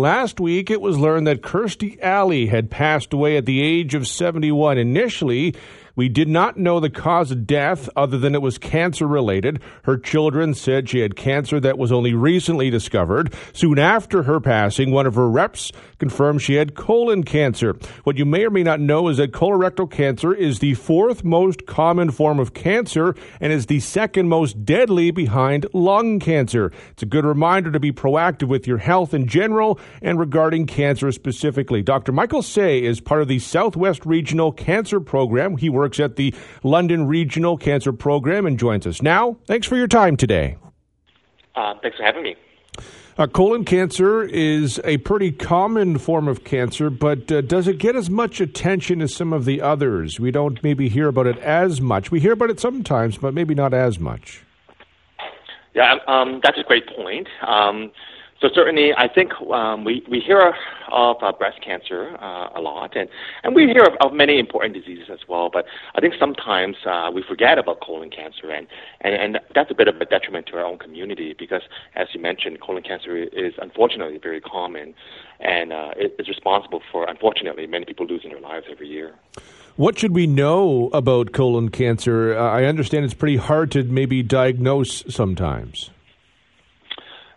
last week it was learned that Kirstie Alley had passed away at the age of 71. Initially, we did not know the cause of death other than it was cancer related. Her children said she had cancer that was only recently discovered. Soon after her passing, one of her reps confirmed she had colon cancer. What you may or may not know is that colorectal cancer is the fourth most common form of cancer and is the second most deadly behind lung cancer. It's a good reminder to be proactive with your health in general and regarding cancer specifically. Dr. Michael Sey is part of the Southwest Regional Cancer Program. He works works at the London Regional Cancer Program and joins us now. Thanks for your time today. Uh, thanks for having me. Uh, colon cancer is a pretty common form of cancer, but uh, does it get as much attention as some of the others? We don't maybe hear about it as much. We hear about it sometimes, but maybe not as much. Yeah, um, that's a great point. Um, so certainly, I think um, we we hear of uh, breast cancer uh, a lot, and and we hear of, of many important diseases as well. But I think sometimes uh, we forget about colon cancer, and, and and that's a bit of a detriment to our own community because, as you mentioned, colon cancer is unfortunately very common, and uh, it is responsible for unfortunately many people losing their lives every year. What should we know about colon cancer? Uh, I understand it's pretty hard to maybe diagnose sometimes.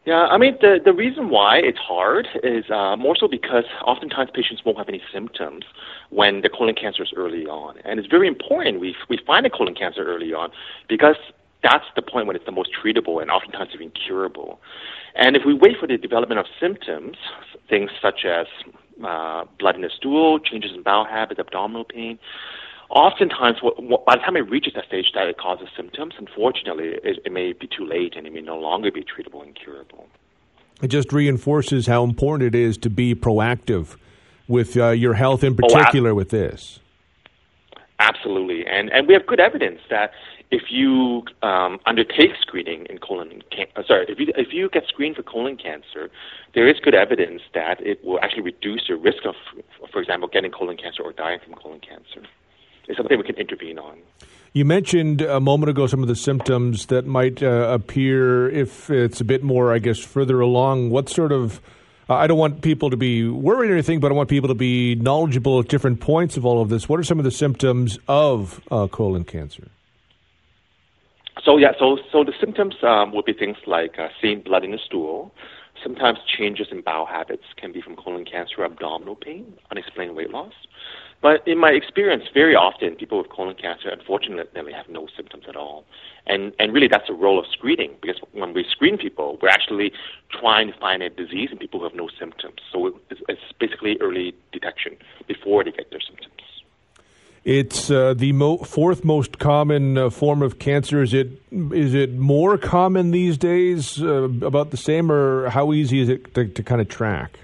Yeah, I mean the the reason why it's hard is uh, more so because oftentimes patients won't have any symptoms when the colon cancer is early on, and it's very important we we find a colon cancer early on because that's the point when it's the most treatable and oftentimes even curable. And if we wait for the development of symptoms, things such as uh, blood in the stool, changes in bowel habits, abdominal pain, oftentimes, by the time it reaches that stage that it causes symptoms, unfortunately, it, it may be too late and it may no longer be treatable and curable. It just reinforces how important it is to be proactive with uh, your health, in particular, oh, ab- with this. Absolutely, and and we have good evidence that if you um, undertake screening in colon can- uh, sorry if you if you get screened for colon cancer, there is good evidence that it will actually reduce your risk of, for example, getting colon cancer or dying from colon cancer is something we can intervene on. You mentioned a moment ago some of the symptoms that might uh, appear if it's a bit more, I guess, further along. What sort of uh, I don't want people to be worried or anything, but I want people to be knowledgeable at different points of all of this. What are some of the symptoms of uh, colon cancer? So yeah, so so the symptoms um, would be things like uh, seeing blood in the stool. Sometimes changes in bowel habits can be from colon cancer, abdominal pain, unexplained weight loss. But in my experience, very often people with colon cancer unfortunately have no symptoms at all. And, and really that's the role of screening because when we screen people, we're actually trying to find a disease in people who have no symptoms. So it's, it's basically early detection before they get their symptoms. It's uh, the mo- fourth most common uh, form of cancer. Is it is it more common these days? Uh, about the same, or how easy is it to, to kind of track?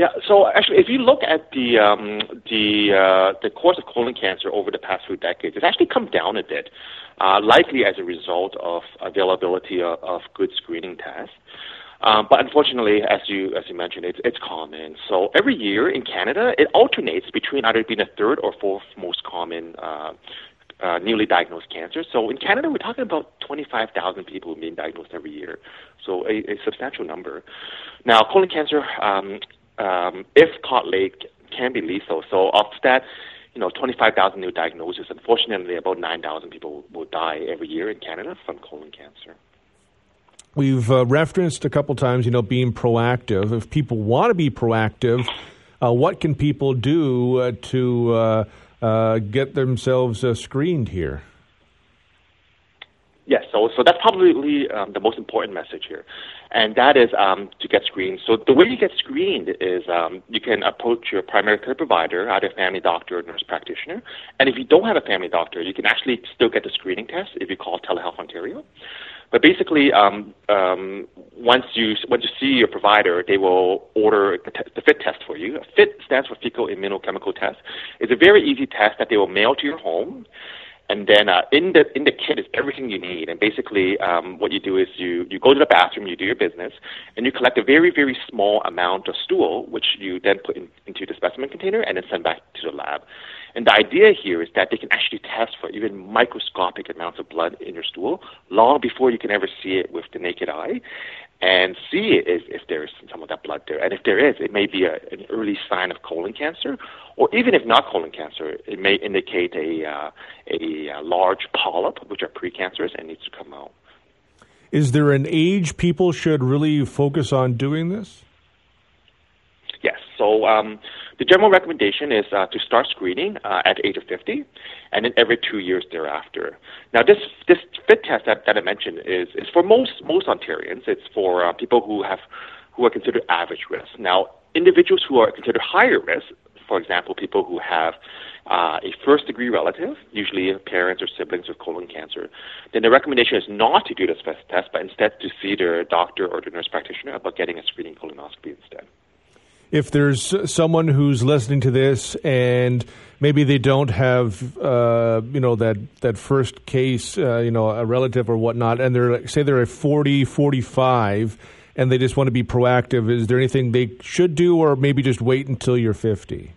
Yeah. So actually, if you look at the um, the uh, the course of colon cancer over the past few decades, it's actually come down a bit, uh, likely as a result of availability of, of good screening tests. Um, but unfortunately, as you as you mentioned, it's it's common. So every year in Canada, it alternates between either being the third or fourth most common uh, uh, newly diagnosed cancer. So in Canada, we're talking about 25,000 people being diagnosed every year. So a, a substantial number. Now, colon cancer um, um, if caught late, can be lethal. So of that, you know, 25,000 new diagnoses, unfortunately, about 9,000 people will die every year in Canada from colon cancer. We've uh, referenced a couple times, you know, being proactive. If people want to be proactive, uh, what can people do uh, to uh, uh, get themselves uh, screened here? Yes, so so that's probably um, the most important message here, and that is um, to get screened. So the way you get screened is um, you can approach your primary care provider, either family doctor or nurse practitioner, and if you don't have a family doctor, you can actually still get the screening test if you call Telehealth Ontario. But basically, um, um, once you once you see your provider, they will order the, te- the FIT test for you. FIT stands for fecal immunochemical test. It's a very easy test that they will mail to your home. And then uh, in the in the kit is everything you need. And basically, um, what you do is you you go to the bathroom, you do your business, and you collect a very very small amount of stool, which you then put in, into the specimen container and then send back to the lab. And the idea here is that they can actually test for even microscopic amounts of blood in your stool long before you can ever see it with the naked eye. And see if, if there's some of that blood there. And if there is, it may be a, an early sign of colon cancer, or even if not colon cancer, it may indicate a, uh, a, a large polyp, which are precancerous and needs to come out. Is there an age people should really focus on doing this? Yes. So um, the general recommendation is uh, to start screening uh, at the age of 50, and then every two years thereafter. Now, this this fit test that, that I mentioned is is for most most Ontarians. It's for uh, people who have who are considered average risk. Now, individuals who are considered higher risk, for example, people who have uh, a first degree relative, usually parents or siblings with colon cancer, then the recommendation is not to do this test, but instead to see their doctor or their nurse practitioner about getting a screening colonoscopy instead if there's someone who's listening to this and maybe they don't have uh, you know that that first case uh, you know a relative or whatnot and they're say they're at 40 45 and they just want to be proactive is there anything they should do or maybe just wait until you're 50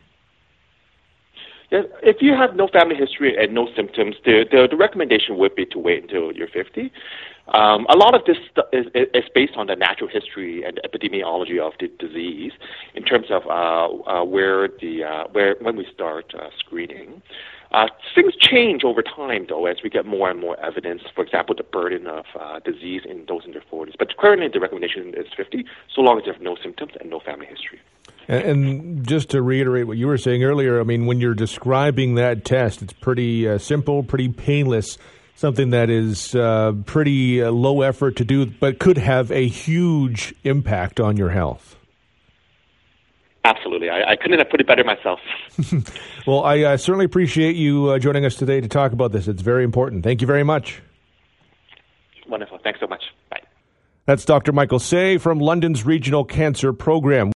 if you have no family history and no symptoms, the, the, the recommendation would be to wait until you're 50. Um, a lot of this is, is, based on the natural history and epidemiology of the disease in terms of uh, uh, where the uh, where when we start uh, screening. Uh, things change over time, though, as we get more and more evidence. For example, the burden of uh, disease in those in their 40s. But currently, the recommendation is 50, so long as you have no symptoms and no family history. And, and, just to reiterate what you were saying earlier, I mean, when you're describing that test, it's pretty uh, simple, pretty painless, something that is uh, pretty uh, low effort to do, but could have a huge impact on your health. Absolutely. I, I couldn't have put it better myself. well, I uh, certainly appreciate you uh, joining us today to talk about this. It's very important. Thank you very much. Wonderful. Thanks so much. Bye. That's Dr. Michael Sey from London's Regional Cancer Program.